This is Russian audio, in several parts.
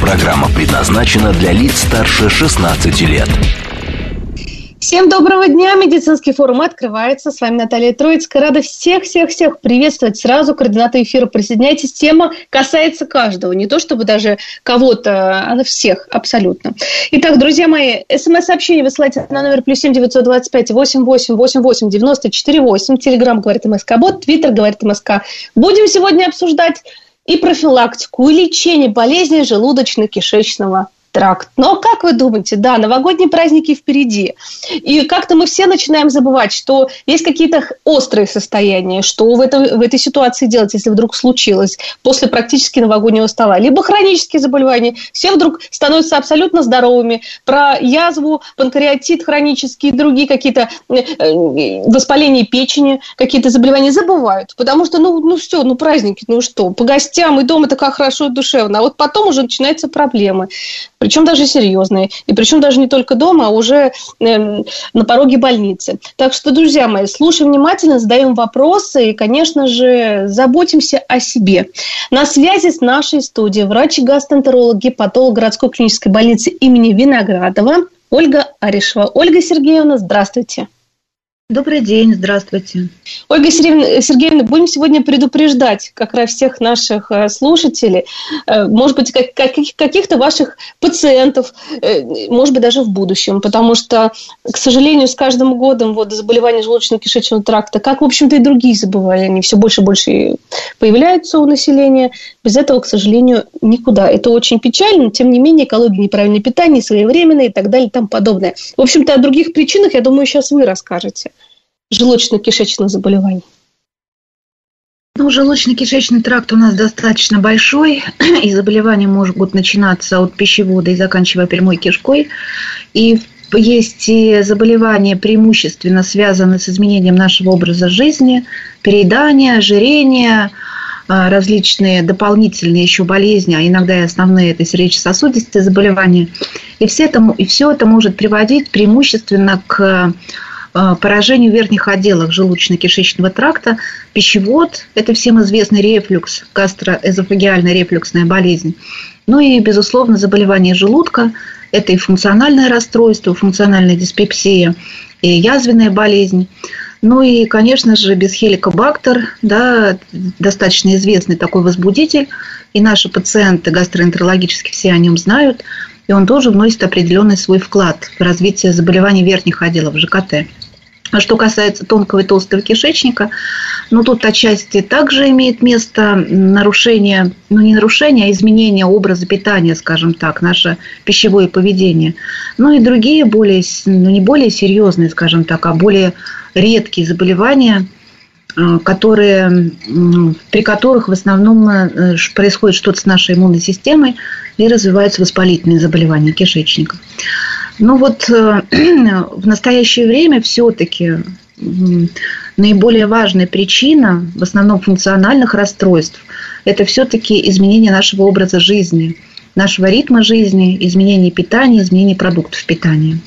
Программа предназначена для лиц старше 16 лет. Всем доброго дня! Медицинский форум открывается. С вами Наталья Троицкая. Рада всех-всех-всех приветствовать. Сразу координаты эфира присоединяйтесь. Тема касается каждого. Не то чтобы даже кого-то, а всех абсолютно. Итак, друзья мои, смс-сообщение высылайте на номер плюс семь девятьсот двадцать пять восемь восемь восемь восемь девяносто четыре восемь. Телеграмм говорит МСК Бот, Твиттер говорит МСК. Будем сегодня обсуждать и профилактику, и лечение болезней желудочно-кишечного тракт. Но как вы думаете, да, новогодние праздники впереди. И как-то мы все начинаем забывать, что есть какие-то острые состояния, что в, это, в этой ситуации делать, если вдруг случилось после практически новогоднего стола. Либо хронические заболевания. Все вдруг становятся абсолютно здоровыми. Про язву, панкреатит хронический, другие какие-то э, э, воспаления печени, какие-то заболевания забывают. Потому что, ну, ну все, ну праздники, ну что, по гостям и дома такая хорошо и душевно. А вот потом уже начинаются проблемы причем даже серьезные, и причем даже не только дома, а уже э, на пороге больницы. Так что, друзья мои, слушаем внимательно, задаем вопросы и, конечно же, заботимся о себе. На связи с нашей студией врач-гастроэнтеролог, гепатолог городской клинической больницы имени Виноградова Ольга Арешева. Ольга Сергеевна, здравствуйте. Добрый день, здравствуйте. Ольга Сергеевна, будем сегодня предупреждать как раз всех наших э, слушателей, э, может быть, как, каких-то ваших пациентов, э, может быть, даже в будущем, потому что, к сожалению, с каждым годом вот, заболевания желудочно-кишечного тракта, как, в общем-то, и другие заболевания, все больше и больше появляются у населения. Без этого, к сожалению, никуда. Это очень печально, тем не менее, экология, неправильное питание, своевременное и так далее и тому подобное. В общем-то, о других причинах, я думаю, сейчас вы расскажете желудочно-кишечных заболеваний? Ну, желудочно-кишечный тракт у нас достаточно большой, и заболевания могут начинаться от пищевода и заканчивая прямой кишкой. И есть заболевания преимущественно связаны с изменением нашего образа жизни, переедание, ожирение, различные дополнительные еще болезни, а иногда и основные это сердечно-сосудистые заболевания. И все, это, и все это может приводить преимущественно к Э, поражению верхних отделов желудочно-кишечного тракта, пищевод, это всем известный рефлюкс, гастроэзофагиальная рефлюксная болезнь. Ну и, безусловно, заболевание желудка, это и функциональное расстройство, функциональная диспепсия, и язвенная болезнь. Ну и, конечно же, бесхеликобактер, да, достаточно известный такой возбудитель, и наши пациенты гастроэнтерологически все о нем знают, и он тоже вносит определенный свой вклад в развитие заболеваний верхних отделов ЖКТ. А что касается тонкого и толстого кишечника, ну, тут отчасти также имеет место нарушение, ну, не нарушение, а изменение образа питания, скажем так, наше пищевое поведение. Ну, и другие более, ну, не более серьезные, скажем так, а более редкие заболевания, э, которые, при которых в основном э, происходит что-то с нашей иммунной системой и развиваются воспалительные заболевания кишечника. Ну вот э, в настоящее время все-таки наиболее важная причина, в основном функциональных расстройств, это все-таки изменение нашего образа жизни, нашего ритма жизни, изменение питания, изменение продуктов питания.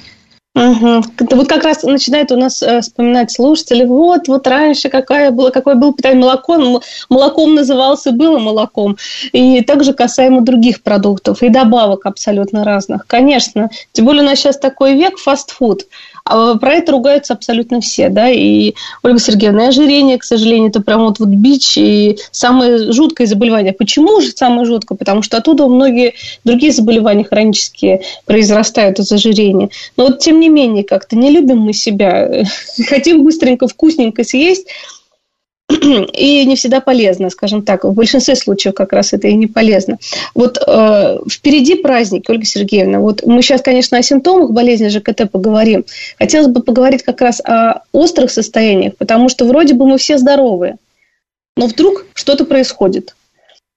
Угу. Вот как раз начинает у нас э, вспоминать слушатели, вот, вот раньше какая была, какое было питание молоком, молоком назывался, было молоком. И также касаемо других продуктов и добавок абсолютно разных. Конечно, тем более у нас сейчас такой век фастфуд. А про это ругаются абсолютно все, да, и Ольга Сергеевна, и ожирение, к сожалению, это прям вот, вот бич и самое жуткое заболевание. Почему же самое жуткое? Потому что оттуда многие другие заболевания хронические произрастают из ожирения. Но вот тем не менее, как-то не любим мы себя, хотим быстренько, вкусненько съесть, и не всегда полезно, скажем так. В большинстве случаев как раз это и не полезно. Вот э, впереди праздник, Ольга Сергеевна. Вот мы сейчас, конечно, о симптомах болезни ЖКТ поговорим. Хотелось бы поговорить как раз о острых состояниях, потому что вроде бы мы все здоровые, но вдруг что-то происходит.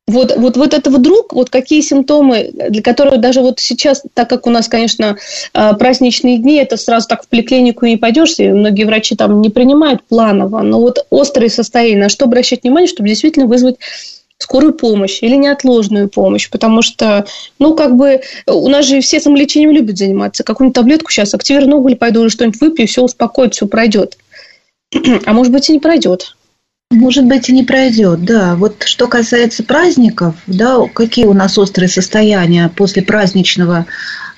Вот, вот, вот это вдруг, вот какие симптомы, для которых даже вот сейчас, так как у нас, конечно, а, праздничные дни, это сразу так в поликлинику не пойдешь, и многие врачи там не принимают планово, но вот острые состояния, на что обращать внимание, чтобы действительно вызвать скорую помощь или неотложную помощь, потому что, ну, как бы, у нас же все самолечением любят заниматься. Какую-нибудь таблетку сейчас, активированный уголь пойду или что-нибудь выпью, все успокоит, все пройдет. А может быть, и не пройдет. Может быть, и не пройдет, да. Вот что касается праздников, да, какие у нас острые состояния после праздничного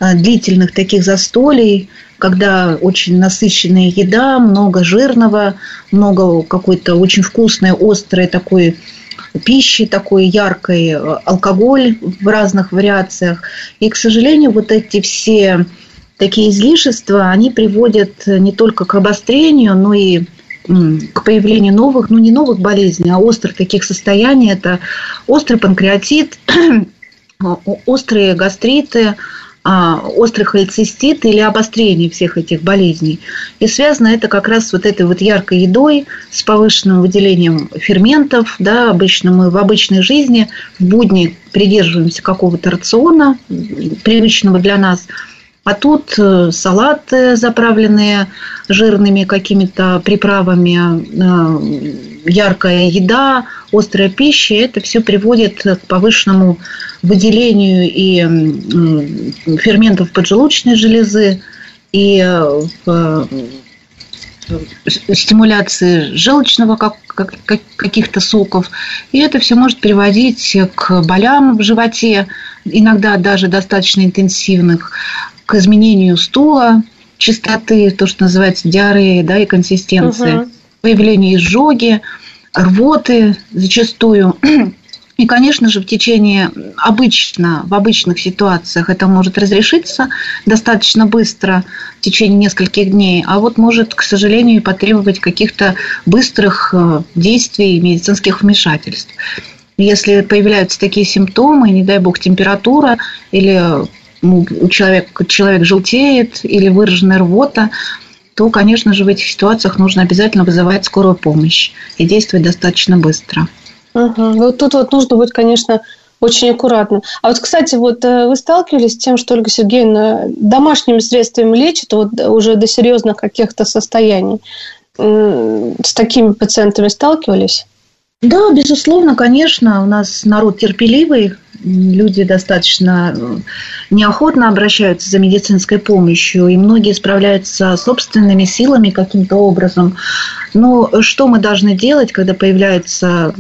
э, длительных таких застолий, когда очень насыщенная еда, много жирного, много какой-то очень вкусной, острой такой пищи такой яркой, э, алкоголь в разных вариациях. И, к сожалению, вот эти все такие излишества, они приводят не только к обострению, но и к появлению новых, ну не новых болезней, а острых таких состояний. Это острый панкреатит, острые гастриты, а, острый холецистит или обострение всех этих болезней. И связано это как раз вот этой вот яркой едой с повышенным выделением ферментов. Да, обычно мы в обычной жизни в будни придерживаемся какого-то рациона, привычного для нас – а тут э, салаты, заправленные жирными какими-то приправами, э, яркая еда, острая пища, это все приводит к повышенному выделению и ферментов поджелудочной железы, и э, стимуляции желчного как, как, каких-то соков. И это все может приводить к болям в животе, иногда даже достаточно интенсивных, к изменению стула, чистоты, то, что называется диарея, да, и консистенции, угу. появление изжоги, рвоты зачастую. И, конечно же, в течение обычно, в обычных ситуациях это может разрешиться достаточно быстро, в течение нескольких дней, а вот может, к сожалению, потребовать каких-то быстрых э, действий медицинских вмешательств. Если появляются такие симптомы, не дай бог температура или человек, человек желтеет или выраженная рвота, то, конечно же, в этих ситуациях нужно обязательно вызывать скорую помощь и действовать достаточно быстро. Угу. Вот тут вот нужно быть, конечно, очень аккуратно. А вот, кстати, вот э, вы сталкивались с тем, что Ольга Сергеевна домашними средствами лечит вот уже до серьезных каких-то состояний? С такими пациентами сталкивались? Да, безусловно, конечно, у нас народ терпеливый, люди достаточно э, неохотно обращаются за медицинской помощью, и многие справляются собственными силами каким-то образом. Но что мы должны делать, когда появляются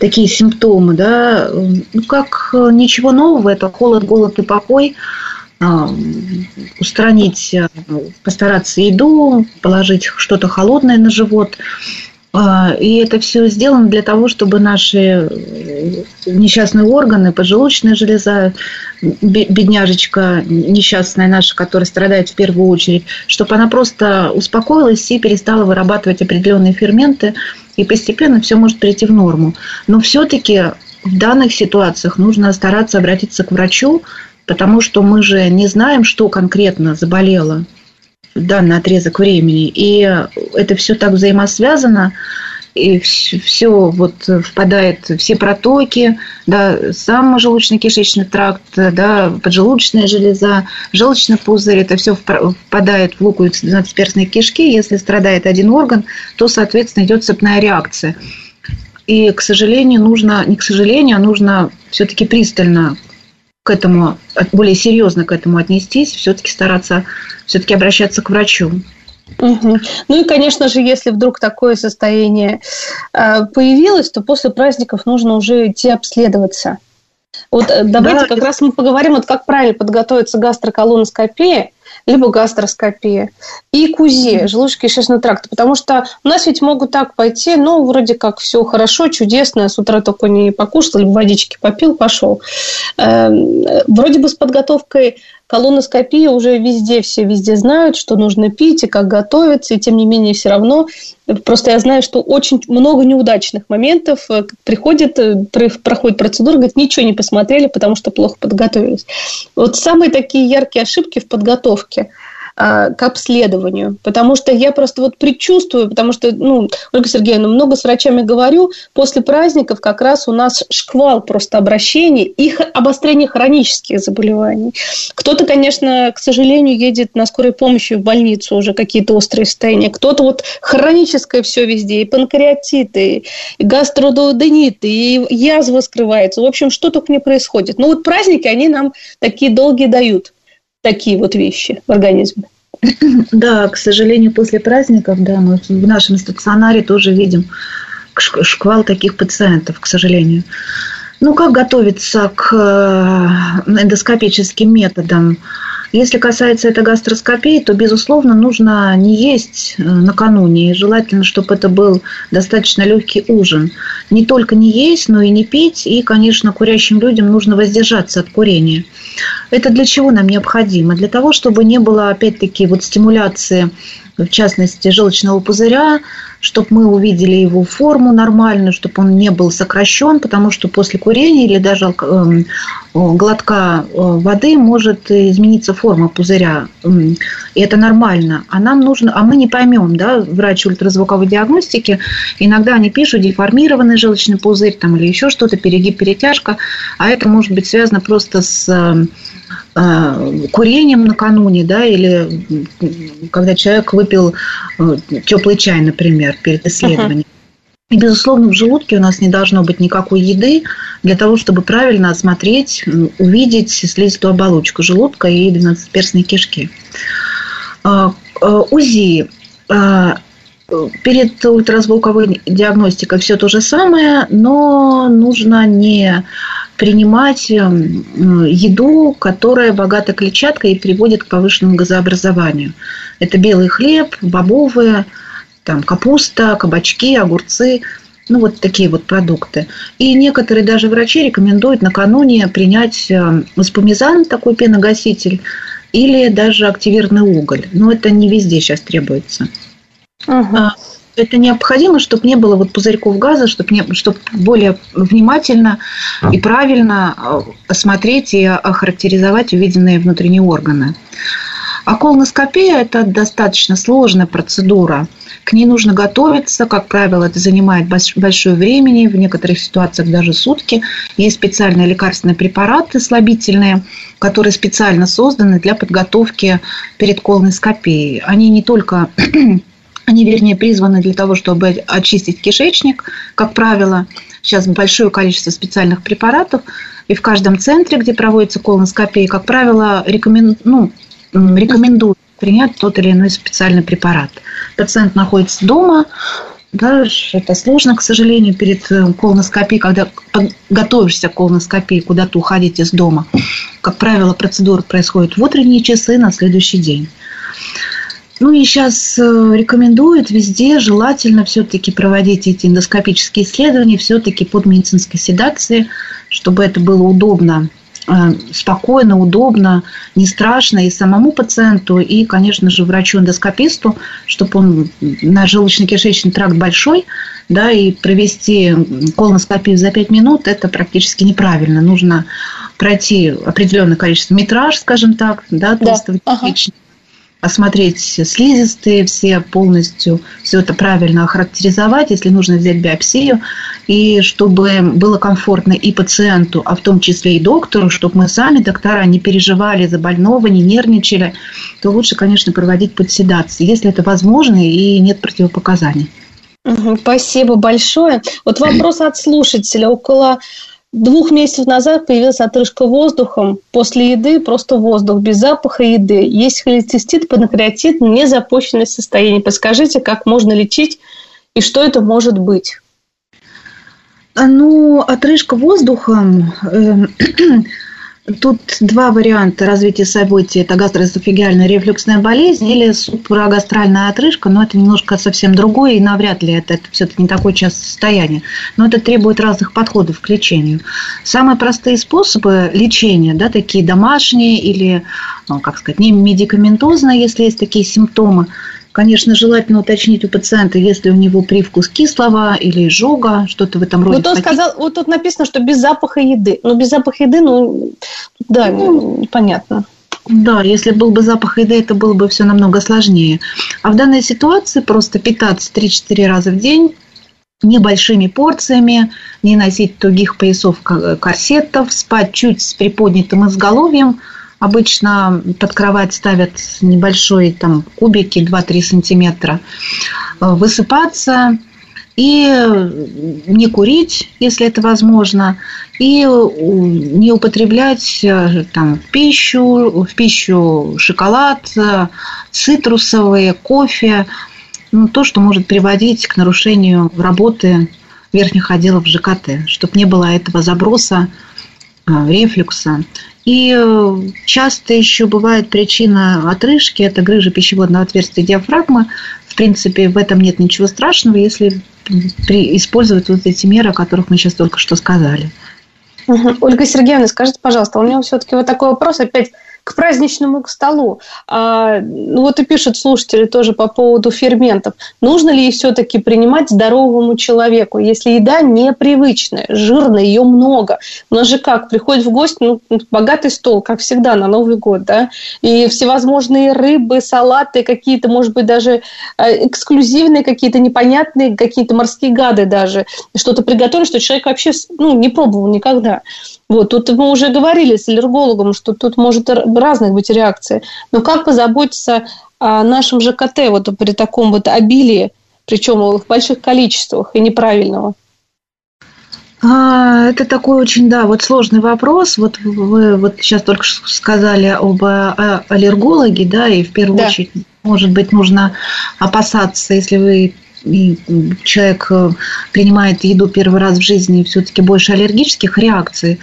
такие симптомы, да? Ну, как ничего нового, это холод, голод и покой а, устранить, э, постараться еду, положить что-то холодное на живот – и это все сделано для того, чтобы наши э, несчастные органы, поджелудочная железа, бедняжечка несчастная наша, которая страдает в первую очередь, чтобы она просто успокоилась и перестала вырабатывать определенные ферменты, и постепенно все может прийти в норму. Но все-таки в данных ситуациях нужно стараться обратиться к врачу, потому что мы же не знаем, что конкретно заболело данный отрезок времени. И это все так взаимосвязано, и все вот впадает, все протоки, да, сам желудочно-кишечный тракт, да, поджелудочная железа, желчный пузырь, это все впадает в луковицу 12-перстной кишки. Если страдает один орган, то, соответственно, идет цепная реакция. И, к сожалению, нужно, не к сожалению, а нужно все-таки пристально к этому, более серьезно к этому отнестись, все-таки стараться, все-таки обращаться к врачу. Угу. Ну и, конечно же, если вдруг такое состояние э, появилось, то после праздников нужно уже идти обследоваться. Вот э, давайте да. как раз мы поговорим, вот как правильно подготовиться к гастроколоноскопии, либо гастроскопия, и к УЗИ желудочно-кишечного тракта, потому что у нас ведь могут так пойти, ну, вроде как все хорошо, чудесно, с утра только не покушал, либо водички попил, пошел. Эм, вроде бы с подготовкой колоноскопия уже везде, все везде знают, что нужно пить и как готовиться, и тем не менее все равно. Просто я знаю, что очень много неудачных моментов. Э, приходит, э, проходит процедура, говорит, ничего не посмотрели, потому что плохо подготовились. Вот самые такие яркие ошибки в подготовке. А, к обследованию. Потому что я просто вот предчувствую, потому что, ну, Ольга Сергеевна, много с врачами говорю, после праздников как раз у нас шквал просто обращений и обострение хронических заболеваний. Кто-то, конечно, к сожалению, едет на скорой помощи в больницу уже какие-то острые состояния. Кто-то вот хроническое все везде, и панкреатиты, и гастродуодениты, и язва скрывается. В общем, что только не происходит. Но вот праздники, они нам такие долгие дают, такие вот вещи в организме. Да, к сожалению, после праздников, да, мы в нашем стационаре тоже видим шквал таких пациентов, к сожалению. Ну, как готовиться к э, эндоскопическим методам? Если касается это гастроскопии, то, безусловно, нужно не есть э, накануне. И желательно, чтобы это был достаточно легкий ужин. Не только не есть, но и не пить. И, конечно, курящим людям нужно воздержаться от курения. Это для чего нам необходимо? Для того, чтобы не было, опять-таки, вот стимуляции в частности, желчного пузыря, чтобы мы увидели его форму нормальную, чтобы он не был сокращен, потому что после курения или даже эм, глотка э, воды может измениться форма пузыря. И это нормально. А нам нужно, а мы не поймем, да, врач ультразвуковой диагностики, иногда они пишут деформированный желчный пузырь там, или еще что-то, перегиб, перетяжка, а это может быть связано просто с э, курением накануне, да, или когда человек выпил э, теплый чай, например, перед исследованием. Uh-huh. И, безусловно, в желудке у нас не должно быть никакой еды для того, чтобы правильно осмотреть, увидеть слизистую оболочку желудка и двенадцатиперстной кишки. А, а, УЗИ. А, перед ультразвуковой диагностикой все то же самое, но нужно не принимать еду, которая богата клетчаткой и приводит к повышенному газообразованию. Это белый хлеб, бобовые, там капуста, кабачки, огурцы, ну вот такие вот продукты. И некоторые даже врачи рекомендуют накануне принять э, спумизан, такой пеногаситель, или даже активированный уголь. Но это не везде сейчас требуется. Ага. Это необходимо, чтобы не было вот пузырьков газа, чтобы, не, чтобы более внимательно и правильно э, осмотреть и охарактеризовать увиденные внутренние органы. А колоноскопия – это достаточно сложная процедура. К ней нужно готовиться. Как правило, это занимает большое времени, в некоторых ситуациях даже сутки. Есть специальные лекарственные препараты слабительные, которые специально созданы для подготовки перед колоноскопией. Они не только они, вернее, призваны для того, чтобы очистить кишечник, как правило. Сейчас большое количество специальных препаратов. И в каждом центре, где проводится колоноскопия, как правило, рекомен... ну, рекомендуют принять тот или иной специальный препарат. Пациент находится дома, да, это сложно, к сожалению, перед э, колоноскопией, когда готовишься к колоноскопии, куда-то уходить из дома. Как правило, процедура происходит в утренние часы на следующий день. Ну и сейчас э, рекомендуют везде желательно все-таки проводить эти эндоскопические исследования все-таки под медицинской седацией, чтобы это было удобно спокойно, удобно, не страшно и самому пациенту, и, конечно же, врачу-эндоскописту, чтобы он на желудочно-кишечный тракт большой, да, и провести колоноскопию за 5 минут, это практически неправильно. Нужно пройти определенное количество метраж, скажем так, да, толстого да. кишечника, осмотреть слизистые все полностью, все это правильно охарактеризовать, если нужно взять биопсию, и чтобы было комфортно и пациенту, а в том числе и доктору, чтобы мы сами, доктора, не переживали за больного, не нервничали, то лучше, конечно, проводить под седацией, если это возможно и нет противопоказаний. Спасибо большое. Вот вопрос от слушателя. Около Двух месяцев назад появилась отрыжка воздухом. После еды просто воздух, без запаха еды. Есть холецистит, панкреатит, незапущенное состояние. Подскажите, как можно лечить и что это может быть? Ну, отрыжка воздухом э, Тут два варианта развития событий. Это гастроэзофагиальная рефлюксная болезнь или супрагастральная отрыжка, но это немножко совсем другое, и навряд ли это, это все-таки не такое частое состояние. Но это требует разных подходов к лечению. Самые простые способы лечения, да, такие домашние или, ну, как сказать, не медикаментозные, если есть такие симптомы, Конечно, желательно уточнить у пациента, если у него привкус кислого или изжога, что-то в этом роде. Вот он сказал, вот тут написано, что без запаха еды. Ну, без запаха еды, ну, да, ну, понятно. Да, если был бы запах еды, это было бы все намного сложнее. А в данной ситуации просто питаться 3-4 раза в день небольшими порциями, не носить тугих поясов корсетов, спать чуть с приподнятым изголовьем. Обычно под кровать ставят небольшой там кубики 2-3 сантиметра. Э, высыпаться и не курить, если это возможно, и не употреблять э, там, в пищу, в пищу шоколад, э, цитрусовые, кофе, ну, то, что может приводить к нарушению работы верхних отделов ЖКТ, чтобы не было этого заброса, рефлюкса. И часто еще бывает причина отрыжки, это грыжа пищеводного отверстия диафрагмы. В принципе, в этом нет ничего страшного, если использовать вот эти меры, о которых мы сейчас только что сказали. Ольга Сергеевна, скажите, пожалуйста, у меня все-таки вот такой вопрос опять к праздничному столу. А, ну вот и пишут слушатели тоже по поводу ферментов. Нужно ли все-таки принимать здоровому человеку, если еда непривычная, жирная, ее много? У нас же как, приходит в гости, ну, богатый стол, как всегда, на Новый год, да, и всевозможные рыбы, салаты, какие-то, может быть, даже э, эксклюзивные, какие-то непонятные, какие-то морские гады даже, что-то приготовили, что человек вообще ну, не пробовал никогда. Вот, тут мы уже говорили с аллергологом, что тут может разных быть реакции. Но как позаботиться о нашем ЖКТ вот при таком вот обилии, причем в больших количествах и неправильного? А, это такой очень, да, вот сложный вопрос. Вот вы вот сейчас только что сказали об а, аллергологе, да, и в первую да. очередь, может быть, нужно опасаться, если вы и человек э, принимает еду первый раз в жизни, все-таки больше аллергических реакций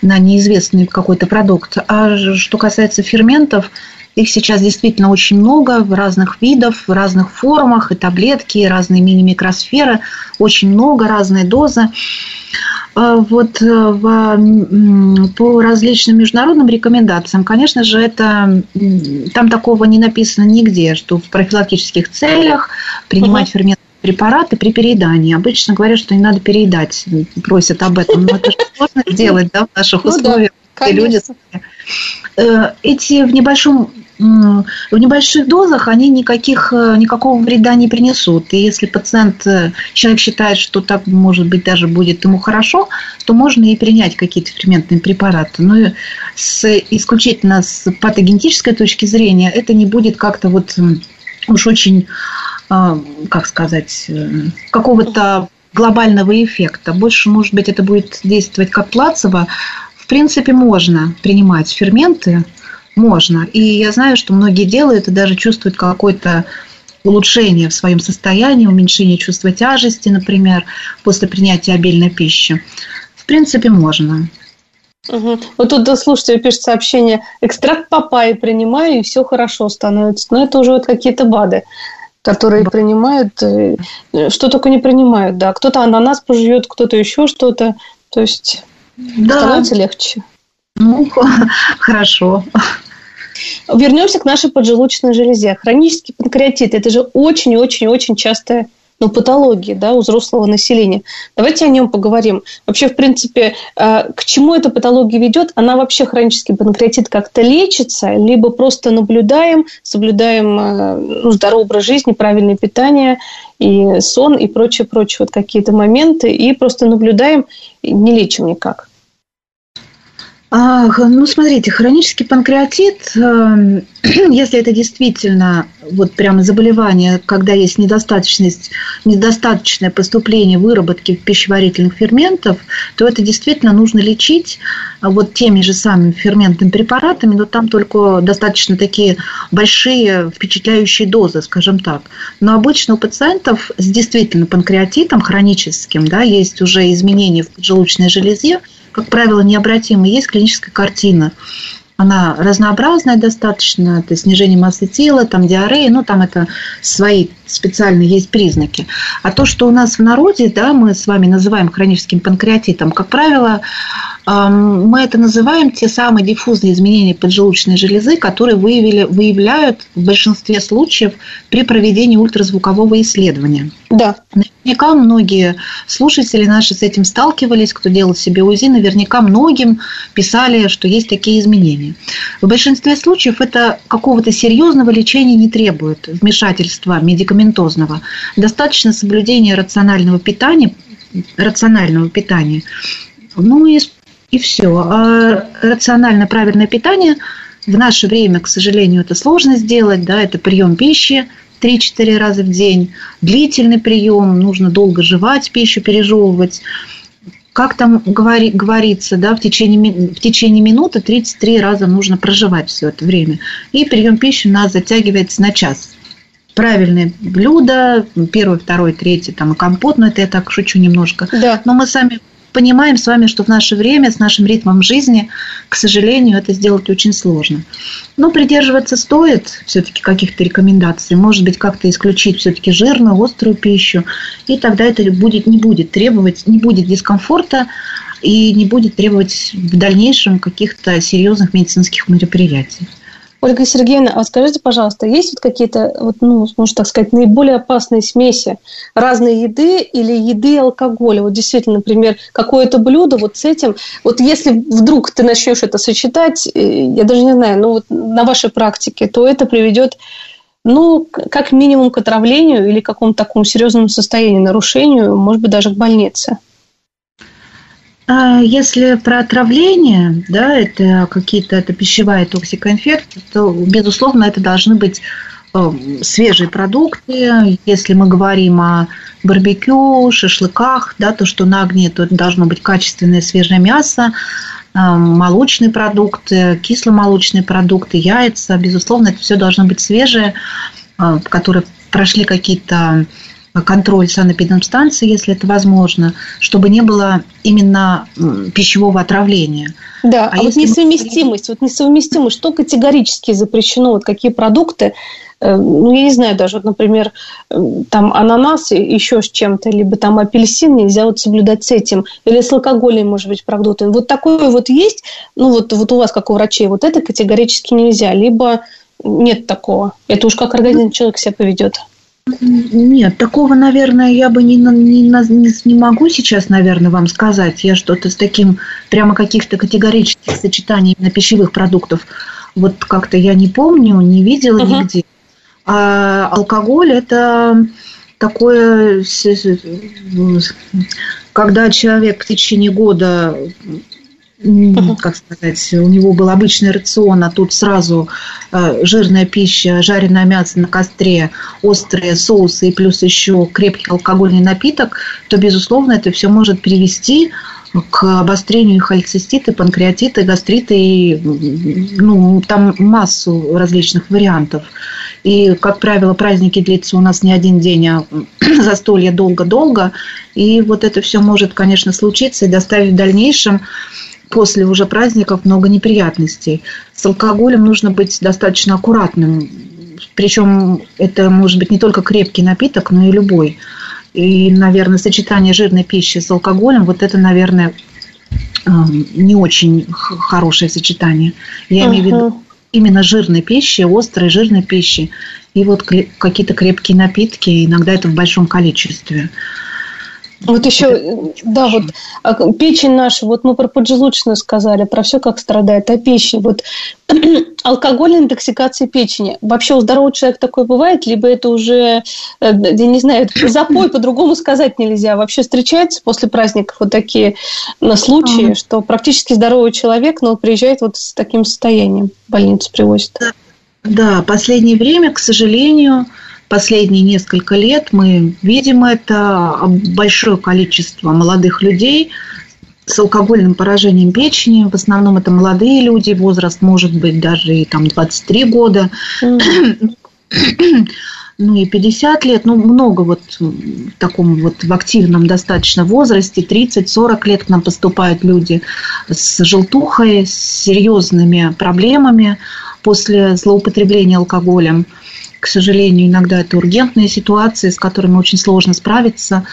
на неизвестный какой-то продукт. А что касается ферментов, их сейчас действительно очень много, в разных видов, в разных формах, и таблетки, и разные мини-микросферы, очень много, разные дозы. А вот э, по различным международным рекомендациям, конечно же, это там такого не написано нигде, что в профилактических целях принимать угу. ферментные препараты при переедании. Обычно говорят, что не надо переедать, просят об этом. Но это же сложно сделать да, в наших условиях. Ну, да, люди э, эти в небольшом в небольших дозах они никаких, э, никакого вреда не принесут. И если пациент, э, человек считает, что так, может быть, даже будет ему хорошо, то можно и принять какие-то ферментные препараты. Но с, исключительно с патогенетической точки зрения это не будет как-то вот уж очень, как сказать, э, какого-то глобального эффекта. Больше, может быть, это будет действовать как плацебо. В принципе, можно принимать ферменты, можно. И я знаю, что многие делают и даже чувствуют какое-то улучшение в своем состоянии, уменьшение чувства тяжести, например, после принятия обильной пищи. В принципе, можно. Угу. Вот тут слушайте, пишет сообщение, экстракт папайи принимаю, и все хорошо становится. Но это уже вот какие-то БАДы которые принимают, э, что только не принимают, да. Кто-то ананас пожует, кто-то еще что-то. То есть да. становится легче. Ну, хорошо. Вернемся к нашей поджелудочной железе. Хронический панкреатит – это же очень-очень-очень частая ну, патологии да, у взрослого населения. Давайте о нем поговорим. Вообще, в принципе, э, к чему эта патология ведет? Она вообще хронический панкреатит как-то лечится, либо просто наблюдаем, соблюдаем э, ну, здоровый образ жизни, правильное питание и сон и прочее, прочее, вот какие-то моменты, и просто наблюдаем, не лечим никак. А, ну, смотрите, хронический панкреатит, эм, если это действительно вот прямо заболевание, когда есть недостаточность, недостаточное поступление выработки пищеварительных ферментов, то это действительно нужно лечить вот теми же самыми ферментными препаратами, но там только достаточно такие большие впечатляющие дозы, скажем так. Но обычно у пациентов с действительно панкреатитом хроническим, да, есть уже изменения в поджелудочной железе, как правило, необратимы. Есть клиническая картина. Она разнообразная достаточно, это снижение массы тела, там диарея, ну там это свои специальные есть признаки. А то, что у нас в народе, да, мы с вами называем хроническим панкреатитом, как правило, Мы это называем те самые диффузные изменения поджелудочной железы, которые выявили, выявляют в большинстве случаев при проведении ультразвукового исследования. Да. Наверняка многие слушатели наши с этим сталкивались, кто делал себе УЗИ, наверняка многим писали, что есть такие изменения. В большинстве случаев это какого-то серьезного лечения не требует, вмешательства медикаментозного. Достаточно соблюдения рационального питания, рационального питания. Ну и, и все. А рационально правильное питание в наше время, к сожалению, это сложно сделать, да, это прием пищи, 3-4 раза в день, длительный прием, нужно долго жевать, пищу пережевывать. Как там говори, говорится, да, в течение, в течение минуты 33 раза нужно проживать все это время. И прием пищи у нас затягивается на час правильные блюда, первое, второе, третье, там и компот, но это я так шучу немножко. Да. Но мы сами понимаем с вами, что в наше время, с нашим ритмом жизни, к сожалению, это сделать очень сложно. Но придерживаться стоит все-таки каких-то рекомендаций. Может быть, как-то исключить все-таки жирную, острую пищу. И тогда это будет, не будет требовать, не будет дискомфорта и не будет требовать в дальнейшем каких-то серьезных медицинских мероприятий. Ольга Сергеевна, а скажите, пожалуйста, есть вот какие-то, вот, ну, можно так сказать, наиболее опасные смеси разной еды или еды и алкоголя? Вот действительно, например, какое-то блюдо вот с этим, вот если вдруг ты начнешь это сочетать, э, я даже не знаю, ну вот на вашей практике, то это приведет ну, как минимум к отравлению или какому-то такому серьезному состоянию, нарушению, может быть, даже к больнице. А если про отравление, да, это какие-то это пищевая токсикоинфекция, то, безусловно, это должны быть э, свежие продукты. Если мы говорим о барбекю, шашлыках, да, то, что на огне, то должно быть качественное свежее мясо, э, молочные продукты, кисломолочные продукты, яйца. Безусловно, это все должно быть свежее, э, которые прошли какие-то контроль санэпидемстанции, если это возможно, чтобы не было именно пищевого отравления. Да, а, а вот несовместимость, мы... вот несовместимость, что категорически запрещено, вот какие продукты, э, ну, я не знаю, даже, вот, например, э, там ананас еще с чем-то, либо там апельсин нельзя вот соблюдать с этим, или с алкоголем, может быть, продукты. Вот такое вот есть, ну, вот, вот у вас, как у врачей, вот это категорически нельзя, либо нет такого. Это уж как организм человек себя поведет. Нет, такого, наверное, я бы не, не, не, не могу сейчас, наверное, вам сказать. Я что-то с таким, прямо каких-то категорических сочетаний именно пищевых продуктов, вот как-то я не помню, не видела uh-huh. нигде. А алкоголь – это такое, когда человек в течение года как сказать, у него был обычный рацион, а тут сразу э, жирная пища, жареное мясо на костре, острые соусы и плюс еще крепкий алкогольный напиток, то, безусловно, это все может привести к обострению холецистита, панкреатита, гастрита и ну, там массу различных вариантов. И, как правило, праздники длятся у нас не один день, а застолье долго-долго. И вот это все может, конечно, случиться и доставить в дальнейшем после уже праздников много неприятностей. С алкоголем нужно быть достаточно аккуратным. Причем это может быть не только крепкий напиток, но и любой. И, наверное, сочетание жирной пищи с алкоголем, вот это, наверное, эм, не очень хорошее сочетание. Я uh-huh. имею в виду именно жирной пищи, острой жирной пищи и вот какие-то крепкие напитки, иногда это в большом количестве. Вот еще, да, вот а, печень наша, вот мы про поджелудочную сказали, про все, как страдает, а печень, вот алкогольная интоксикация печени. Вообще у здорового человека такое бывает, либо это уже, э, я не знаю, запой по-другому сказать нельзя. Вообще встречается после праздников вот такие на случаи, ага. что практически здоровый человек, но приезжает вот с таким состоянием, в больницу привозит. Да, последнее время, к сожалению, последние несколько лет мы видим это большое количество молодых людей с алкогольным поражением печени. В основном это молодые люди, возраст может быть даже и там 23 года. Mm. ну и 50 лет, ну много вот в таком вот в активном достаточно возрасте, 30-40 лет к нам поступают люди с желтухой, с серьезными проблемами после злоупотребления алкоголем. К сожалению, иногда это ургентные ситуации, с которыми очень сложно справиться.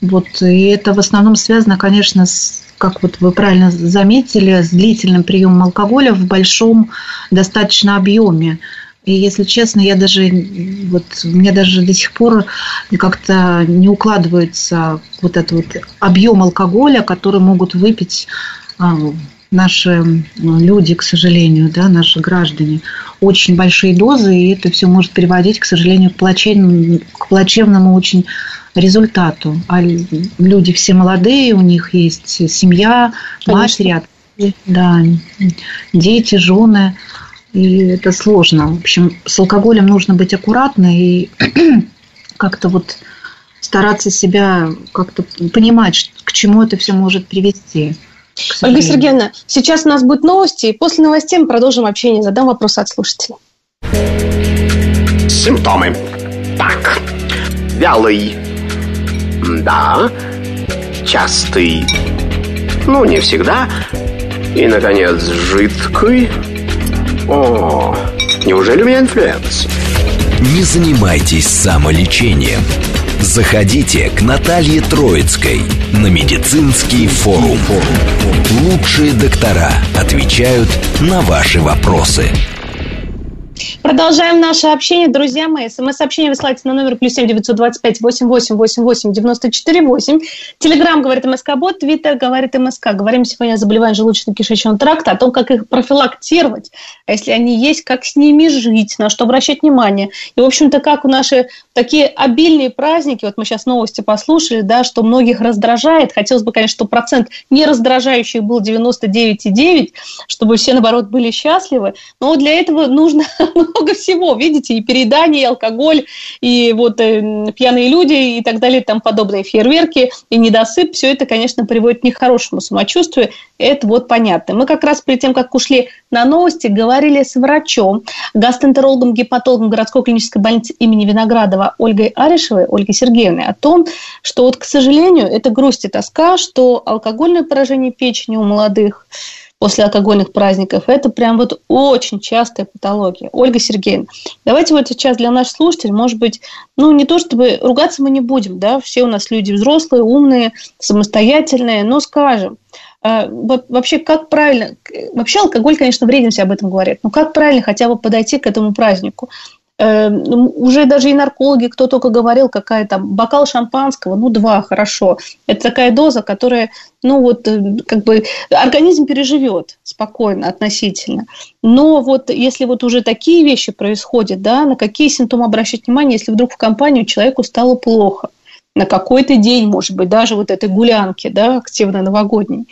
Вот, и это в основном связано, конечно, с как вот вы правильно заметили, с длительным приемом алкоголя в большом достаточно объеме. И если честно, я даже, вот, мне даже до сих пор как-то не укладывается вот этот вот объем алкоголя, который могут выпить а, наши люди, к сожалению, да, наши граждане, очень большие дозы, и это все может приводить, к сожалению, к плачевному, к плачевному очень результату. А люди все молодые, у них есть семья, матери, отцы, да, дети, жены. И это сложно. В общем, с алкоголем нужно быть аккуратно и как-то вот стараться себя как-то понимать, к чему это все может привести. Ольга Сергеевна, сейчас у нас будут новости, и после новостей мы продолжим общение. Задам вопрос от слушателей. Симптомы. Так, вялый. Да. Частый. Ну, не всегда. И, наконец, жидкий. О, неужели у меня инфлюэнца? Не занимайтесь самолечением. Заходите к Наталье Троицкой на медицинский форум. Лучшие доктора отвечают на ваши вопросы. Продолжаем наше общение, друзья мои. СМС-сообщение высылайте на номер плюс семь девятьсот двадцать пять восемь восемь восемь восемь девяносто четыре восемь. Телеграмм говорит МСК Бот, Twitter говорит МСК. Говорим сегодня о заболеваниях желудочно-кишечного тракта, о том, как их профилактировать, а если они есть, как с ними жить, на что обращать внимание. И, в общем-то, как у наши такие обильные праздники, вот мы сейчас новости послушали, да, что многих раздражает. Хотелось бы, конечно, чтобы процент не раздражающих был 99,9, чтобы все, наоборот, были счастливы. Но для этого нужно много всего, видите, и переедание, и алкоголь, и вот э, пьяные люди, и так далее, и тому подобные фейерверки, и недосып, все это, конечно, приводит к нехорошему самочувствию, это вот понятно. Мы как раз перед тем, как ушли на новости, говорили с врачом, гастроэнтерологом, гепатологом городской клинической больницы имени Виноградова Ольгой Аришевой, Ольгой Сергеевной, о том, что вот, к сожалению, это грусть и тоска, что алкогольное поражение печени у молодых – после алкогольных праздников. Это прям вот очень частая патология. Ольга Сергеевна, давайте вот сейчас для наших слушателей, может быть, ну не то чтобы ругаться мы не будем, да, все у нас люди взрослые, умные, самостоятельные, но скажем, э, вообще как правильно, вообще алкоголь, конечно, вреден, все об этом говорят, но как правильно хотя бы подойти к этому празднику? Э, уже даже и наркологи, кто только говорил, какая там бокал шампанского, ну, два, хорошо. Это такая доза, которая, ну, вот, э, как бы организм переживет спокойно относительно. Но вот если вот уже такие вещи происходят, да, на какие симптомы обращать внимание, если вдруг в компанию человеку стало плохо, на какой-то день, может быть, даже вот этой гулянки, да, активно-новогодней.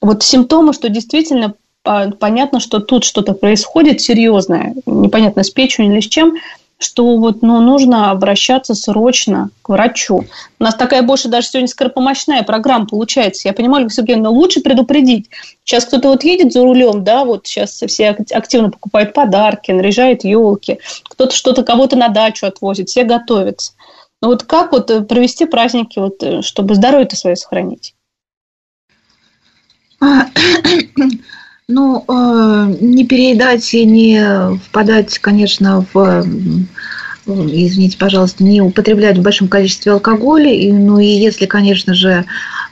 Вот симптомы, что действительно понятно, что тут что-то происходит серьезное, непонятно с печенью или с чем, что вот, ну, нужно обращаться срочно к врачу. У нас такая больше даже сегодня скоропомощная программа получается. Я понимаю, Ольга Сергеевна, но лучше предупредить. Сейчас кто-то вот едет за рулем, да, вот сейчас все активно покупают подарки, наряжают елки, кто-то что-то кого-то на дачу отвозит, все готовятся. Но вот как вот провести праздники, вот, э, чтобы здоровье-то свое сохранить? Ну, э, не переедать и не впадать, конечно, в извините, пожалуйста, не употреблять в большом количестве алкоголя. И, ну и если, конечно же,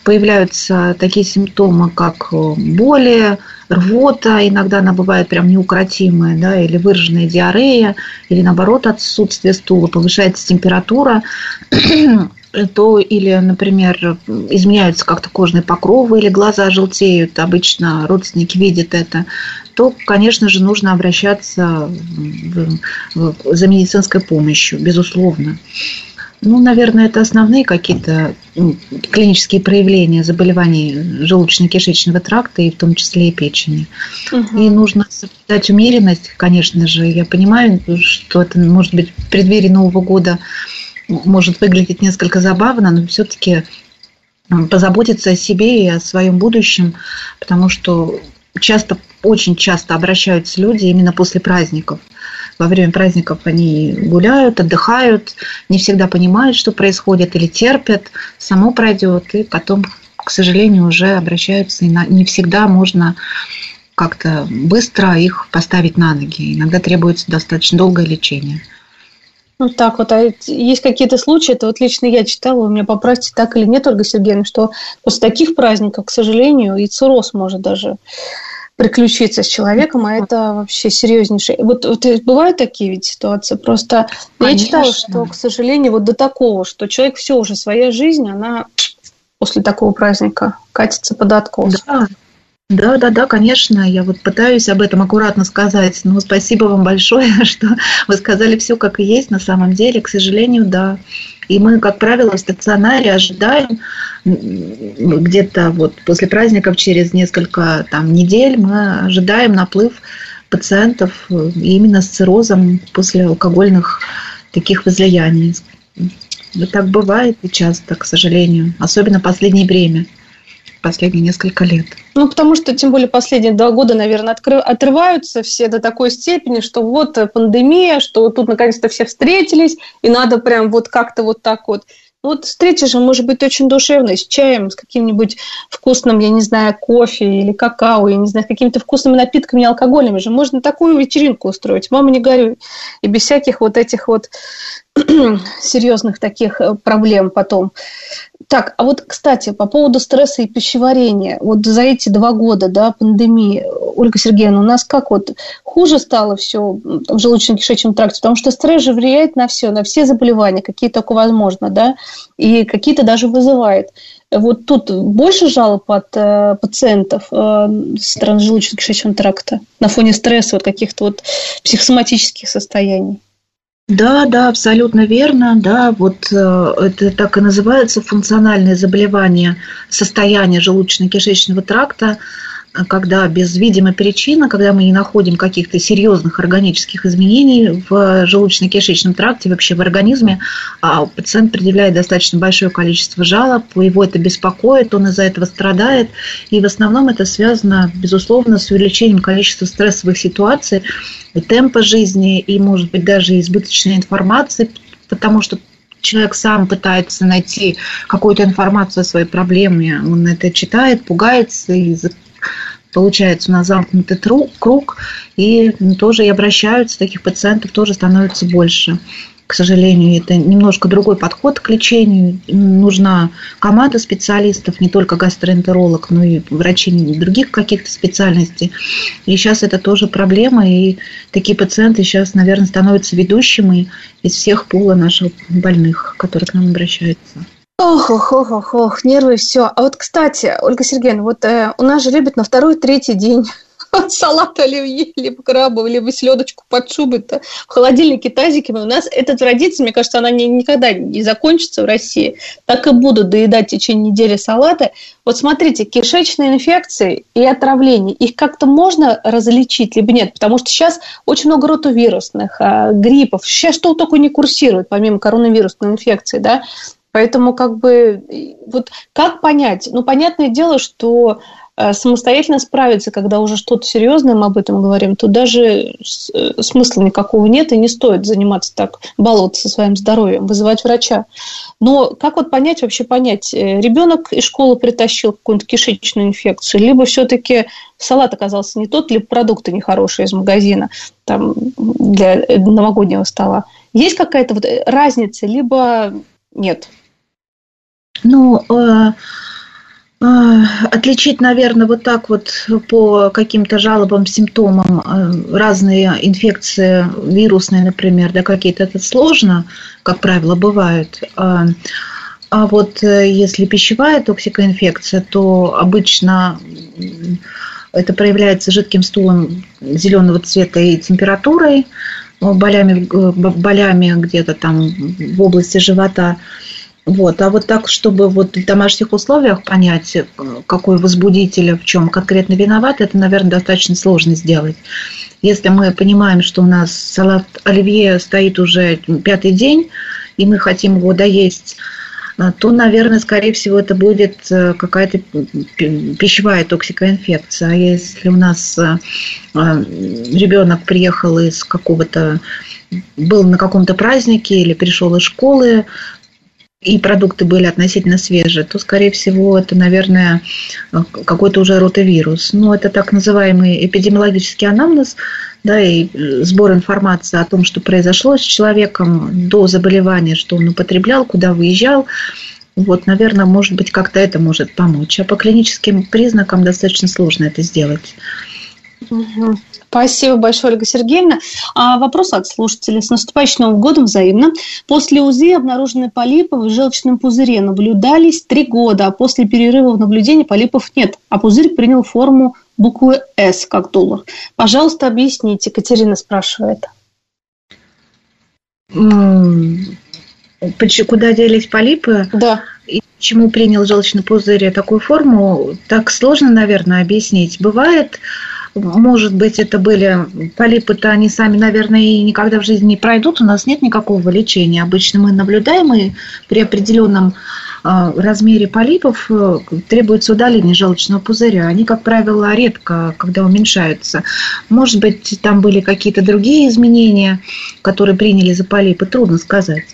появляются такие симптомы, как боли, рвота, иногда она бывает прям неукротимая, да, или выраженная диарея, или наоборот отсутствие стула, повышается температура, то или, например, изменяются как-то кожные покровы или глаза желтеют, обычно родственники видят это, то, конечно же, нужно обращаться за медицинской помощью, безусловно. Ну, наверное, это основные какие-то клинические проявления заболеваний желудочно-кишечного тракта и в том числе и печени. Угу. И нужно соблюдать умеренность, конечно же. Я понимаю, что это может быть в преддверии Нового года может выглядеть несколько забавно, но все-таки позаботиться о себе и о своем будущем, потому что часто, очень часто обращаются люди именно после праздников. Во время праздников они гуляют, отдыхают, не всегда понимают, что происходит, или терпят, само пройдет, и потом, к сожалению, уже обращаются, и не всегда можно как-то быстро их поставить на ноги. Иногда требуется достаточно долгое лечение. Вот так вот. А есть какие-то случаи, это вот лично я читала, у меня поправьте, так или нет, Ольга Сергеевна, что после таких праздников, к сожалению, и цирроз может даже приключиться с человеком, а это вообще серьезнейшее. Вот, вот бывают такие ведь ситуации. Просто Конечно. я читала, что, к сожалению, вот до такого, что человек все уже своя жизнь, она после такого праздника катится под откос. Да, да, да, да, конечно. Я вот пытаюсь об этом аккуратно сказать. Но спасибо вам большое, что вы сказали все как и есть на самом деле. К сожалению, да. И мы, как правило, в стационаре ожидаем где-то вот после праздников через несколько там, недель мы ожидаем наплыв пациентов именно с циррозом после алкогольных таких возлияний. Вот так бывает и часто, к сожалению, особенно в последнее время последние несколько лет. Ну, потому что, тем более, последние два года, наверное, откры... отрываются все до такой степени, что вот пандемия, что тут наконец-то все встретились, и надо прям вот как-то вот так вот. Вот встреча же может быть очень душевной, с чаем, с каким-нибудь вкусным, я не знаю, кофе или какао, я не знаю, с какими-то вкусными напитками, алкогольными же. Можно такую вечеринку устроить, мама не горюй. И без всяких вот этих вот серьезных таких э, проблем потом. Так, а вот, кстати, по поводу стресса и пищеварения. Вот за эти два года да, пандемии, Ольга Сергеевна, у нас как вот хуже стало все в желудочно-кишечном тракте? Потому что стресс же влияет на все, на все заболевания, какие только возможно, да, и какие-то даже вызывает. Вот тут больше жалоб от э, пациентов э, со стороны желудочно-кишечного тракта на фоне стресса, вот каких-то вот психосоматических состояний? Да, да, абсолютно верно. Да, вот э, это так и называется функциональное заболевание состояния желудочно-кишечного тракта когда без видимой причины, когда мы не находим каких-то серьезных органических изменений в желудочно-кишечном тракте, вообще в организме, а пациент предъявляет достаточно большое количество жалоб, его это беспокоит, он из-за этого страдает, и в основном это связано, безусловно, с увеличением количества стрессовых ситуаций, и темпа жизни, и, может быть, даже избыточной информации, потому что человек сам пытается найти какую-то информацию о своей проблеме, он это читает, пугается и получается у нас замкнутый круг, и тоже и обращаются, таких пациентов тоже становится больше. К сожалению, это немножко другой подход к лечению. Нужна команда специалистов, не только гастроэнтеролог, но и врачи других каких-то специальностей. И сейчас это тоже проблема, и такие пациенты сейчас, наверное, становятся ведущими из всех пула наших больных, которые к нам обращаются. Ох, ох, ох, ох, ох, нервы, все. А вот, кстати, Ольга Сергеевна, вот э, у нас же любят на второй, третий день салат оливье, либо крабовый, либо селедочку под шубой-то в холодильнике тазиками. У нас эта традиция, мне кажется, она не, никогда не закончится в России. Так и будут доедать в течение недели салаты. Вот смотрите, кишечные инфекции и отравления, их как-то можно различить, либо нет? Потому что сейчас очень много ротовирусных, а, гриппов, сейчас что только не курсирует, помимо коронавирусной инфекции, да? Поэтому как бы вот как понять? Ну, понятное дело, что э, самостоятельно справиться, когда уже что-то серьезное, мы об этом говорим, то даже э, смысла никакого нет и не стоит заниматься так, баловаться со своим здоровьем, вызывать врача. Но как вот понять, вообще понять, э, ребенок из школы притащил какую-то кишечную инфекцию, либо все-таки салат оказался не тот, либо продукты нехорошие из магазина там, для новогоднего стола. Есть какая-то вот разница, либо нет? Ну, э, э, отличить, наверное, вот так вот по каким-то жалобам, симптомам э, разные инфекции вирусные, например, да, какие-то это сложно, как правило, бывают. А, а вот если пищевая токсикоинфекция, то обычно это проявляется жидким стулом зеленого цвета и температурой, болями, болями где-то там в области живота. Вот. А вот так, чтобы вот в домашних условиях понять, э, какой возбудитель в чем конкретно виноват, это, наверное, достаточно сложно сделать. Если мы понимаем, что у нас салат оливье стоит уже пятый день, и мы хотим его доесть, э, то, наверное, скорее всего, это будет э, какая-то пищевая токсикоинфекция. А если у нас ребенок приехал из какого-то был на каком-то празднике или пришел из школы, и продукты были относительно свежие, то, скорее всего, это, наверное, какой-то уже ротавирус. Но это так называемый эпидемиологический анамнез, да, и сбор информации о том, что произошло с человеком до заболевания, что он употреблял, куда выезжал. Вот, наверное, может быть, как-то это может помочь. А по клиническим признакам достаточно сложно это сделать. Спасибо большое, Ольга Сергеевна. А вопрос от слушателей. С наступающим Новым годом взаимно. После УЗИ обнаружены полипы в желчном пузыре. Наблюдались три года, а после перерыва в наблюдении полипов нет. А пузырь принял форму буквы «С», как доллар. Пожалуйста, объясните. Катерина спрашивает. Куда делись полипы? Да. И почему принял желчный пузырь такую форму, так сложно, наверное, объяснить. Бывает, может быть, это были полипы-то, они сами, наверное, и никогда в жизни не пройдут. У нас нет никакого лечения. Обычно мы наблюдаем, и при определенном размере полипов э, требуется удаление желчного пузыря. Они, как правило, редко, когда уменьшаются. Может быть, там были какие-то другие изменения, которые приняли за полипы, трудно сказать.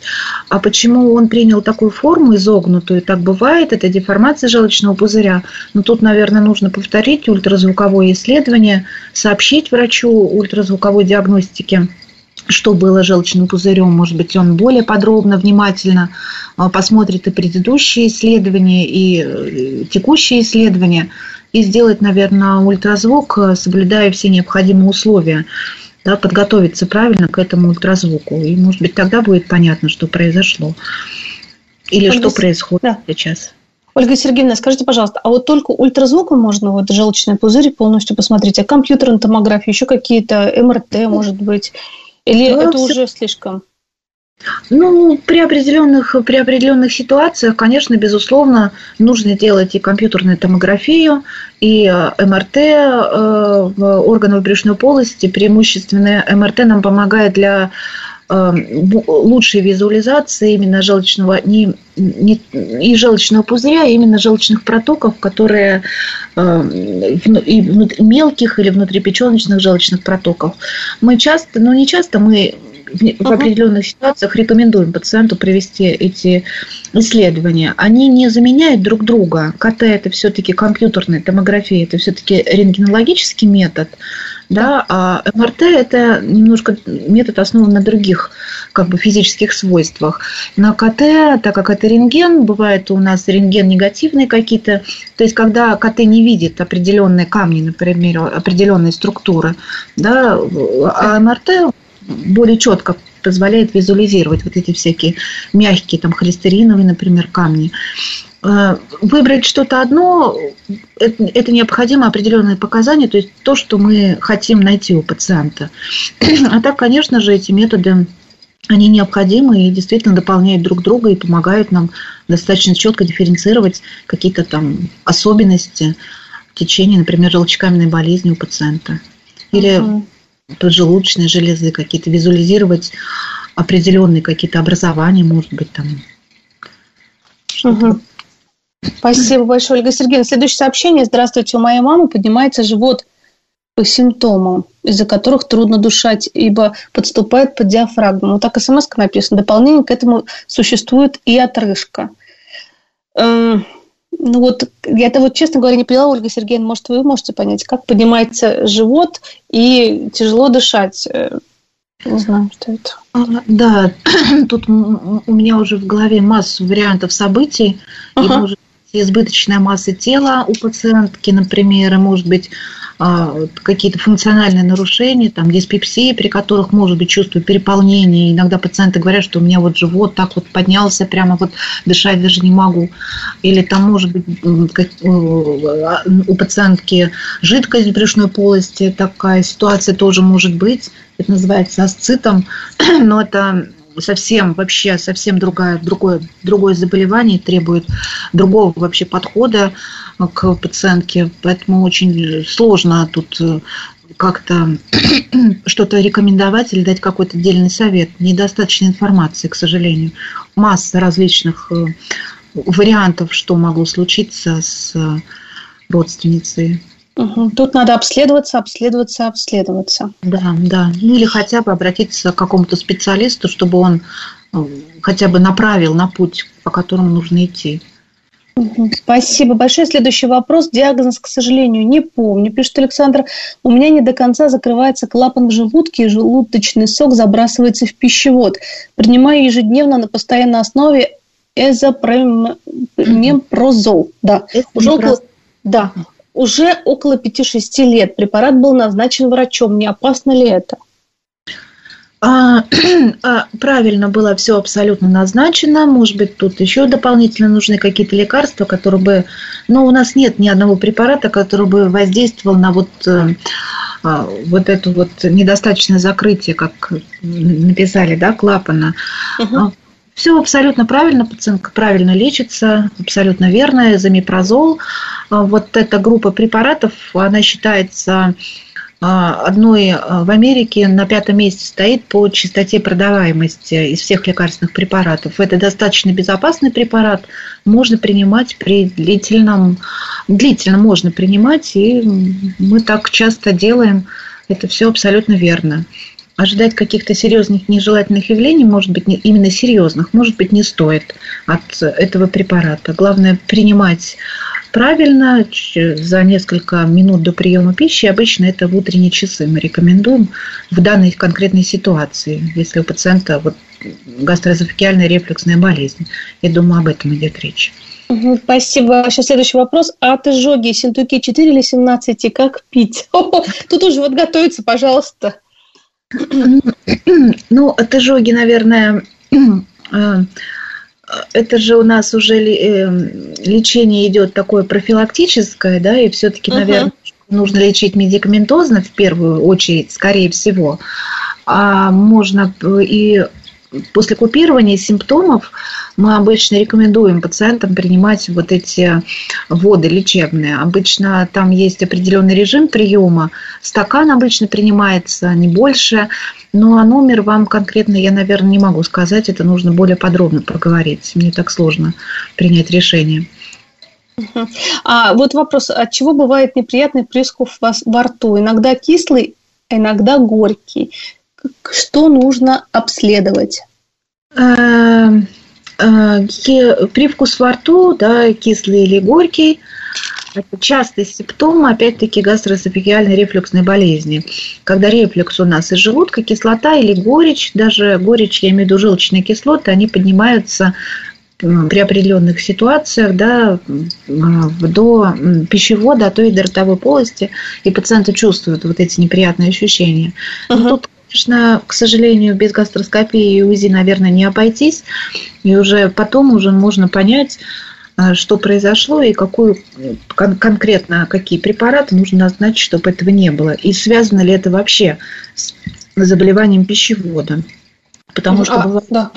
А почему он принял такую форму изогнутую, так бывает, это деформация желчного пузыря. Но тут, наверное, нужно повторить ультразвуковое исследование, сообщить врачу ультразвуковой диагностики что было желчным пузырем. Может быть, он более подробно, внимательно а, посмотрит и предыдущие исследования, и э, текущие исследования, и сделает, наверное, ультразвук, э, соблюдая все необходимые условия, да, подготовиться правильно к этому ультразвуку. И, может быть, тогда будет понятно, что произошло. Или Ольга, что происходит да. сейчас. Ольга Сергеевна, скажите, пожалуйста, а вот только ультразвуком можно вот желчный пузырь полностью посмотреть, а компьютерная томография, еще какие-то МРТ, может быть, или ну, это уже слишком? Ну, при определенных, при определенных ситуациях, конечно, безусловно, нужно делать и компьютерную томографию, и э, МРТ э, органов брюшной полости. Преимущественно МРТ нам помогает для э, лучшей визуализации именно желчного не, не, и желчного пузыря, а именно желчных протоков, которые э, и мелких или внутрипеченочных желчных протоков. Мы часто, ну не часто, мы в определенных ситуациях рекомендуем пациенту провести эти исследования. Они не заменяют друг друга. КТ – это все-таки компьютерная томография, это все-таки рентгенологический метод, да, а МРТ – это немножко метод основан на других как бы, физических свойствах. На КТ, так как это рентген, бывает у нас рентген негативные какие-то, то есть когда КТ не видит определенные камни, например, определенные структуры, да, а МРТ более четко позволяет визуализировать вот эти всякие мягкие, там, холестериновые, например, камни. Э, выбрать что-то одно, это, необходимо определенные показания, то есть то, что мы хотим найти у пациента. А так, конечно же, эти методы они необходимы и действительно дополняют друг друга и помогают нам достаточно четко дифференцировать какие-то там особенности в течение, например, желчекаменной болезни у пациента. Или uh-huh поджелудочной железы, какие-то визуализировать определенные какие-то образования, может быть, там. Спасибо большое, Ольга Сергеевна. Следующее сообщение. Здравствуйте, у моей мамы поднимается живот по симптомам, из-за которых трудно душать, ибо подступает под диафрагму. Вот так смс написано. Дополнение к этому существует и отрыжка. Ну вот, я это вот, честно говоря, не поняла, Ольга Сергеевна, может, вы можете понять, как поднимается живот и тяжело дышать? Э, не знаю, что это. А, да, тут у меня уже в голове масса вариантов событий. Ага. И может быть избыточная масса тела у пациентки, например, и может быть какие-то функциональные нарушения, там диспепсии, при которых может быть чувство переполнения. Иногда пациенты говорят, что у меня вот живот так вот поднялся, прямо вот дышать даже не могу. Или там может быть у пациентки жидкость в брюшной полости, такая ситуация тоже может быть. Это называется асцитом, но это совсем вообще совсем другое, другое, другое заболевание, требует другого вообще подхода к пациентке, поэтому очень сложно тут э, как-то что-то рекомендовать или дать какой-то отдельный совет. Недостаточно информации, к сожалению. Масса различных э, вариантов, что могло случиться с э, родственницей. Угу. Тут надо обследоваться, обследоваться, обследоваться. Да, да. Ну или хотя бы обратиться к какому-то специалисту, чтобы он хотя бы направил на путь, по которому нужно идти. Спасибо большое. Следующий вопрос. Диагноз, к сожалению, не помню, пишет Александр. У меня не до конца закрывается клапан в желудке, и желудочный сок забрасывается в пищевод. Принимаю ежедневно на постоянной основе эзопремпрозол. Да. Около, да, уже около 5-6 лет. Препарат был назначен врачом. Не опасно ли это? А, а, правильно было все абсолютно назначено. Может быть, тут еще дополнительно нужны какие-то лекарства, которые бы... Но у нас нет ни одного препарата, который бы воздействовал на вот, э, а, вот это вот недостаточное закрытие, как написали, да, клапана. Угу. Все абсолютно правильно, пациентка правильно лечится, абсолютно верно. Замипрозол, вот эта группа препаратов, она считается а, одной а, в Америке на пятом месте стоит по частоте продаваемости из всех лекарственных препаратов. Это достаточно безопасный препарат, можно принимать при длительном, длительно можно принимать, и мы так часто делаем, это все абсолютно верно. Ожидать каких-то серьезных нежелательных явлений, может быть, не, именно серьезных, может быть, не стоит от этого препарата. Главное принимать правильно за несколько минут до приема пищи. Обычно это в утренние часы мы рекомендуем в данной конкретной ситуации, если у пациента вот гастроэзофагиальная рефлексная болезнь. Я думаю, об этом идет речь. Спасибо. Сейчас следующий вопрос. От изжоги синтуки 4 или 17? Как пить? Тут уже вот готовится, пожалуйста. Ну, от изжоги, наверное, э, это же у нас уже э, лечение идет такое профилактическое, да, и все-таки, uh-huh. наверное, нужно лечить медикаментозно в первую очередь, скорее всего. А можно и после купирования симптомов мы обычно рекомендуем пациентам принимать вот эти воды лечебные. Обычно там есть определенный режим приема. Стакан обычно принимается не больше. Ну, а номер вам конкретно я, наверное, не могу сказать. Это нужно более подробно поговорить. Мне так сложно принять решение. А вот вопрос, от чего бывает неприятный привкус во рту? Иногда кислый, иногда горький что нужно обследовать? Э, э, привкус во рту, да, кислый или горький, это частый симптом, опять-таки, гастроэзофагиальной рефлюксной болезни. Когда рефлюкс у нас из желудка, кислота или горечь, даже горечь, я имею в виду желчные кислоты, они поднимаются при определенных ситуациях да, до пищевода, а то и до ротовой полости, и пациенты чувствуют вот эти неприятные ощущения. Но uh-huh. тут конечно, к сожалению, без гастроскопии и УЗИ, наверное, не обойтись. И уже потом уже можно понять, э, что произошло и какую кон- конкретно какие препараты нужно назначить, чтобы этого не было. И связано ли это вообще с заболеванием пищевода. Потому что а, бывает, да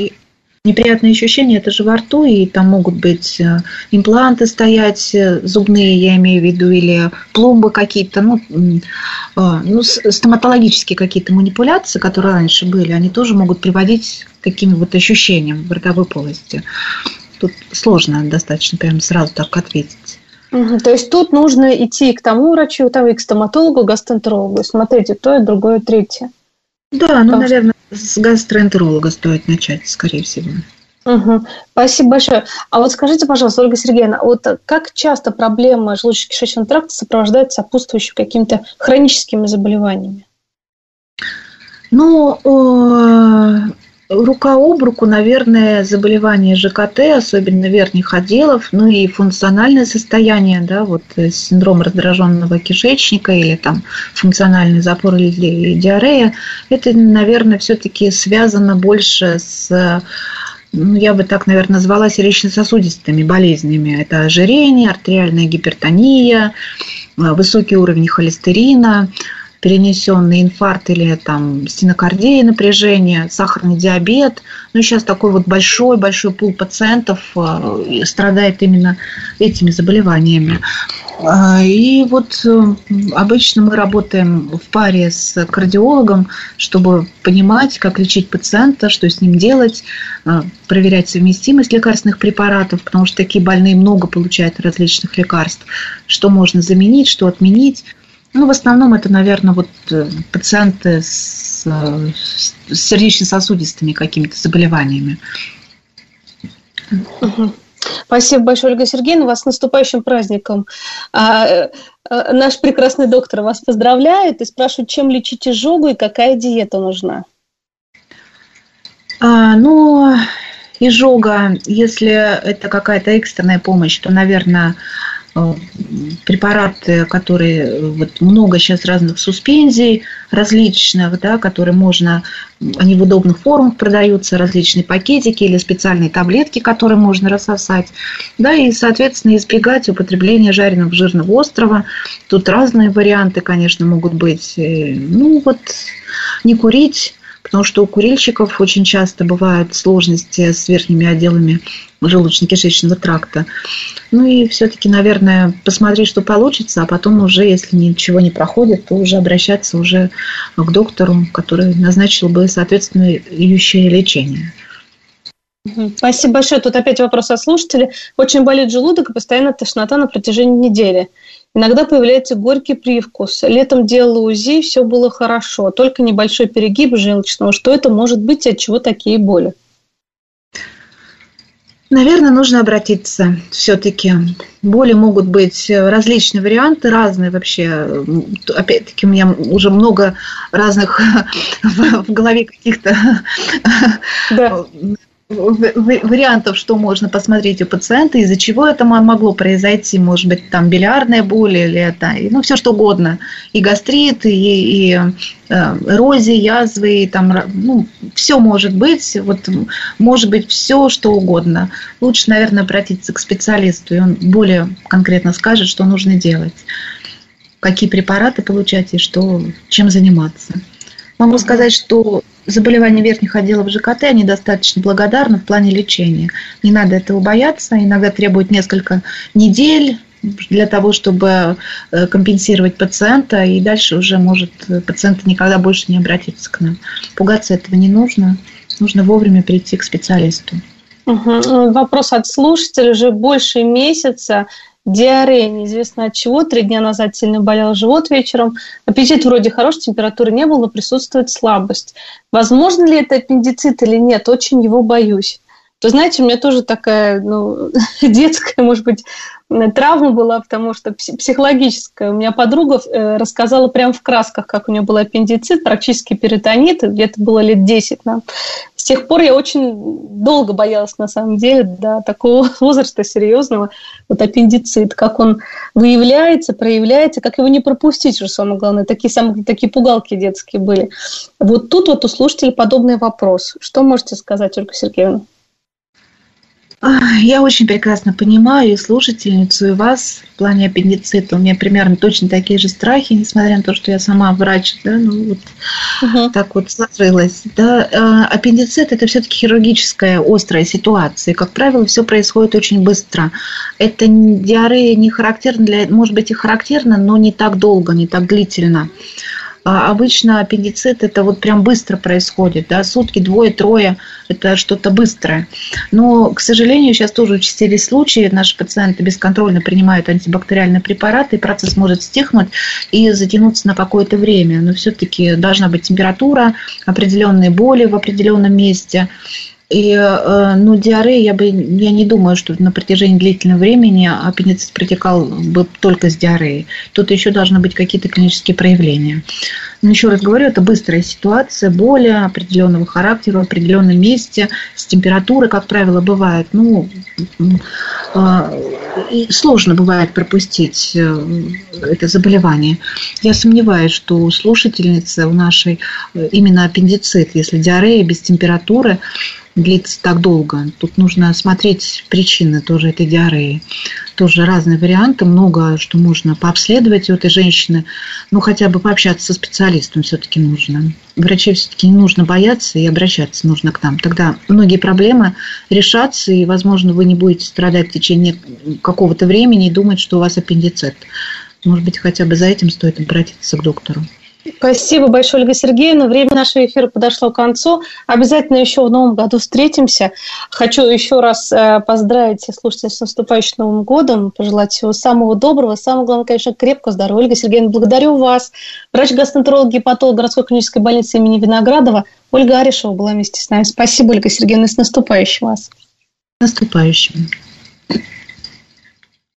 неприятные ощущения, это же во рту, и там могут быть э, импланты стоять, э, зубные, я имею в виду, или пломбы какие-то, ну, э, ну стоматологические какие-то манипуляции, которые раньше были, они тоже могут приводить к таким вот ощущениям в ротовой полости. Тут сложно достаточно прям сразу так ответить. Угу, то есть тут нужно идти к тому врачу, там и к стоматологу, гастроэнтерологу. Смотрите, то и другое, третье. Да, ну, наверное, с гастроэнтеролога стоит начать, скорее всего. Угу. Спасибо большое. А вот скажите, пожалуйста, Ольга Сергеевна, вот как часто проблема желудочно-кишечного тракта сопровождается сопутствующими какими-то хроническими заболеваниями? Ну, рука об руку, наверное, заболевания ЖКТ, особенно верхних отделов, ну и функциональное состояние, да, вот э, синдром раздраженного кишечника или там функциональный запор или диарея, это, наверное, все-таки связано больше с ну, я бы так, наверное, назвала сердечно-сосудистыми болезнями. Это ожирение, артериальная гипертония, э, высокий уровень холестерина, перенесенный инфаркт или там стенокардия, напряжение, сахарный диабет. Ну, сейчас такой вот большой-большой пул пациентов э, страдает именно этими заболеваниями. А, и вот э, обычно мы работаем в паре с кардиологом, чтобы понимать, как лечить пациента, что с ним делать, э, проверять совместимость лекарственных препаратов, потому что такие больные много получают различных лекарств, что можно заменить, что отменить. Ну, в основном это, наверное, вот э, пациенты с, с сердечно-сосудистыми какими-то заболеваниями. Спасибо большое, Ольга Сергеевна. Вас с наступающим праздником. А, а, наш прекрасный доктор вас поздравляет и спрашивает, чем лечить изжогу и какая диета нужна. А, ну, изжога, если это какая-то экстренная помощь, то, наверное, Э, препараты, которые вот много сейчас разных суспензий различных, да, которые можно, они в удобных формах продаются, различные пакетики или специальные таблетки, которые можно рассосать, да, и, соответственно, избегать употребления жареного жирного острова. Тут разные варианты, конечно, могут быть. Э, ну, вот не курить, потому что у курильщиков очень часто бывают сложности с верхними отделами желудочно-кишечного тракта. Ну и все-таки, наверное, посмотреть, что получится, а потом уже, если ничего не проходит, то уже обращаться уже к доктору, который назначил бы соответствующее лечение. Спасибо большое. Тут опять вопрос от слушателя. Очень болит желудок и постоянно тошнота на протяжении недели. Иногда появляется горький привкус. Летом делала УЗИ, все было хорошо, только небольшой перегиб желчного. Что это может быть от чего такие боли? Наверное, нужно обратиться все-таки. Боли могут быть различные варианты, разные вообще. Опять-таки, у меня уже много разных в голове каких-то да вариантов, что можно посмотреть у пациента, из-за чего это могло произойти. Может быть, там билиарная боль или это, ну, все что угодно. И гастрит, и, и э, эрозия, язвы, и там, ну, все может быть. Вот, может быть, все что угодно. Лучше, наверное, обратиться к специалисту, и он более конкретно скажет, что нужно делать. Какие препараты получать и что, чем заниматься. Могу сказать, что заболевания верхних отделов ЖКТ, они достаточно благодарны в плане лечения. Не надо этого бояться. Иногда требует несколько недель для того, чтобы э, компенсировать пациента, и дальше уже может пациент никогда больше не обратиться к нам. Пугаться этого не нужно. Нужно вовремя прийти к специалисту. Угу. Вопрос от слушателя. Уже больше месяца диарея неизвестно от чего. Три дня назад сильно болел живот вечером. Аппетит вроде хороший, температуры не было, но присутствует слабость. Возможно ли это аппендицит или нет? Очень его боюсь. То знаете, у меня тоже такая ну, детская, может быть, травма была, потому что психологическая. У меня подруга э, рассказала прямо в красках, как у нее был аппендицит, практически перитонит, где-то было лет 10 нам тех пор я очень долго боялась, на самом деле, до такого возраста серьезного, вот аппендицит, как он выявляется, проявляется, как его не пропустить, что самое главное. Такие, самые, такие пугалки детские были. Вот тут вот у слушателей подобный вопрос. Что можете сказать, Ольга Сергеевна? Я очень прекрасно понимаю и слушательницу, и вас в плане аппендицита. У меня примерно точно такие же страхи, несмотря на то, что я сама врач, да, ну вот угу. так вот сложилось. Да. А, аппендицит – это все-таки хирургическая острая ситуация. И, как правило, все происходит очень быстро. Это диарея не характерна для, может быть, и характерна, но не так долго, не так длительно. А обычно аппендицит это вот прям быстро происходит, да, сутки, двое, трое, это что-то быстрое. Но, к сожалению, сейчас тоже участились случаи, наши пациенты бесконтрольно принимают антибактериальные препараты, и процесс может стихнуть и затянуться на какое-то время. Но все-таки должна быть температура, определенные боли в определенном месте. И, э, ну, диарея, я, бы, я не думаю, что на протяжении длительного времени аппендицит протекал бы только с диареей. Тут еще должны быть какие-то клинические проявления. Но еще раз говорю, это быстрая ситуация, боли определенного характера в определенном месте, с температурой, как правило, бывает. Ну, э, сложно бывает пропустить э, это заболевание. Я сомневаюсь, что у слушательницы у нашей именно аппендицит, если диарея без температуры, длится так долго. Тут нужно смотреть причины тоже этой диареи. Тоже разные варианты, много что можно пообследовать у этой женщины. Ну, хотя бы пообщаться со специалистом все-таки нужно. Врачей все-таки не нужно бояться и обращаться нужно к нам. Тогда многие проблемы решатся, и, возможно, вы не будете страдать в течение какого-то времени и думать, что у вас аппендицит. Может быть, хотя бы за этим стоит обратиться к доктору. Спасибо большое, Ольга Сергеевна. Время нашего эфира подошло к концу. Обязательно еще в новом году встретимся. Хочу еще раз э, поздравить слушателей с наступающим Новым годом, пожелать всего самого доброго. Самое главное, конечно, крепкого здоровья. Ольга Сергеевна, благодарю вас. Врач-гастроэнтеролог, гепатолог городской клинической больницы имени Виноградова Ольга Аришева была вместе с нами. Спасибо, Ольга Сергеевна, с наступающим вас. Наступающим.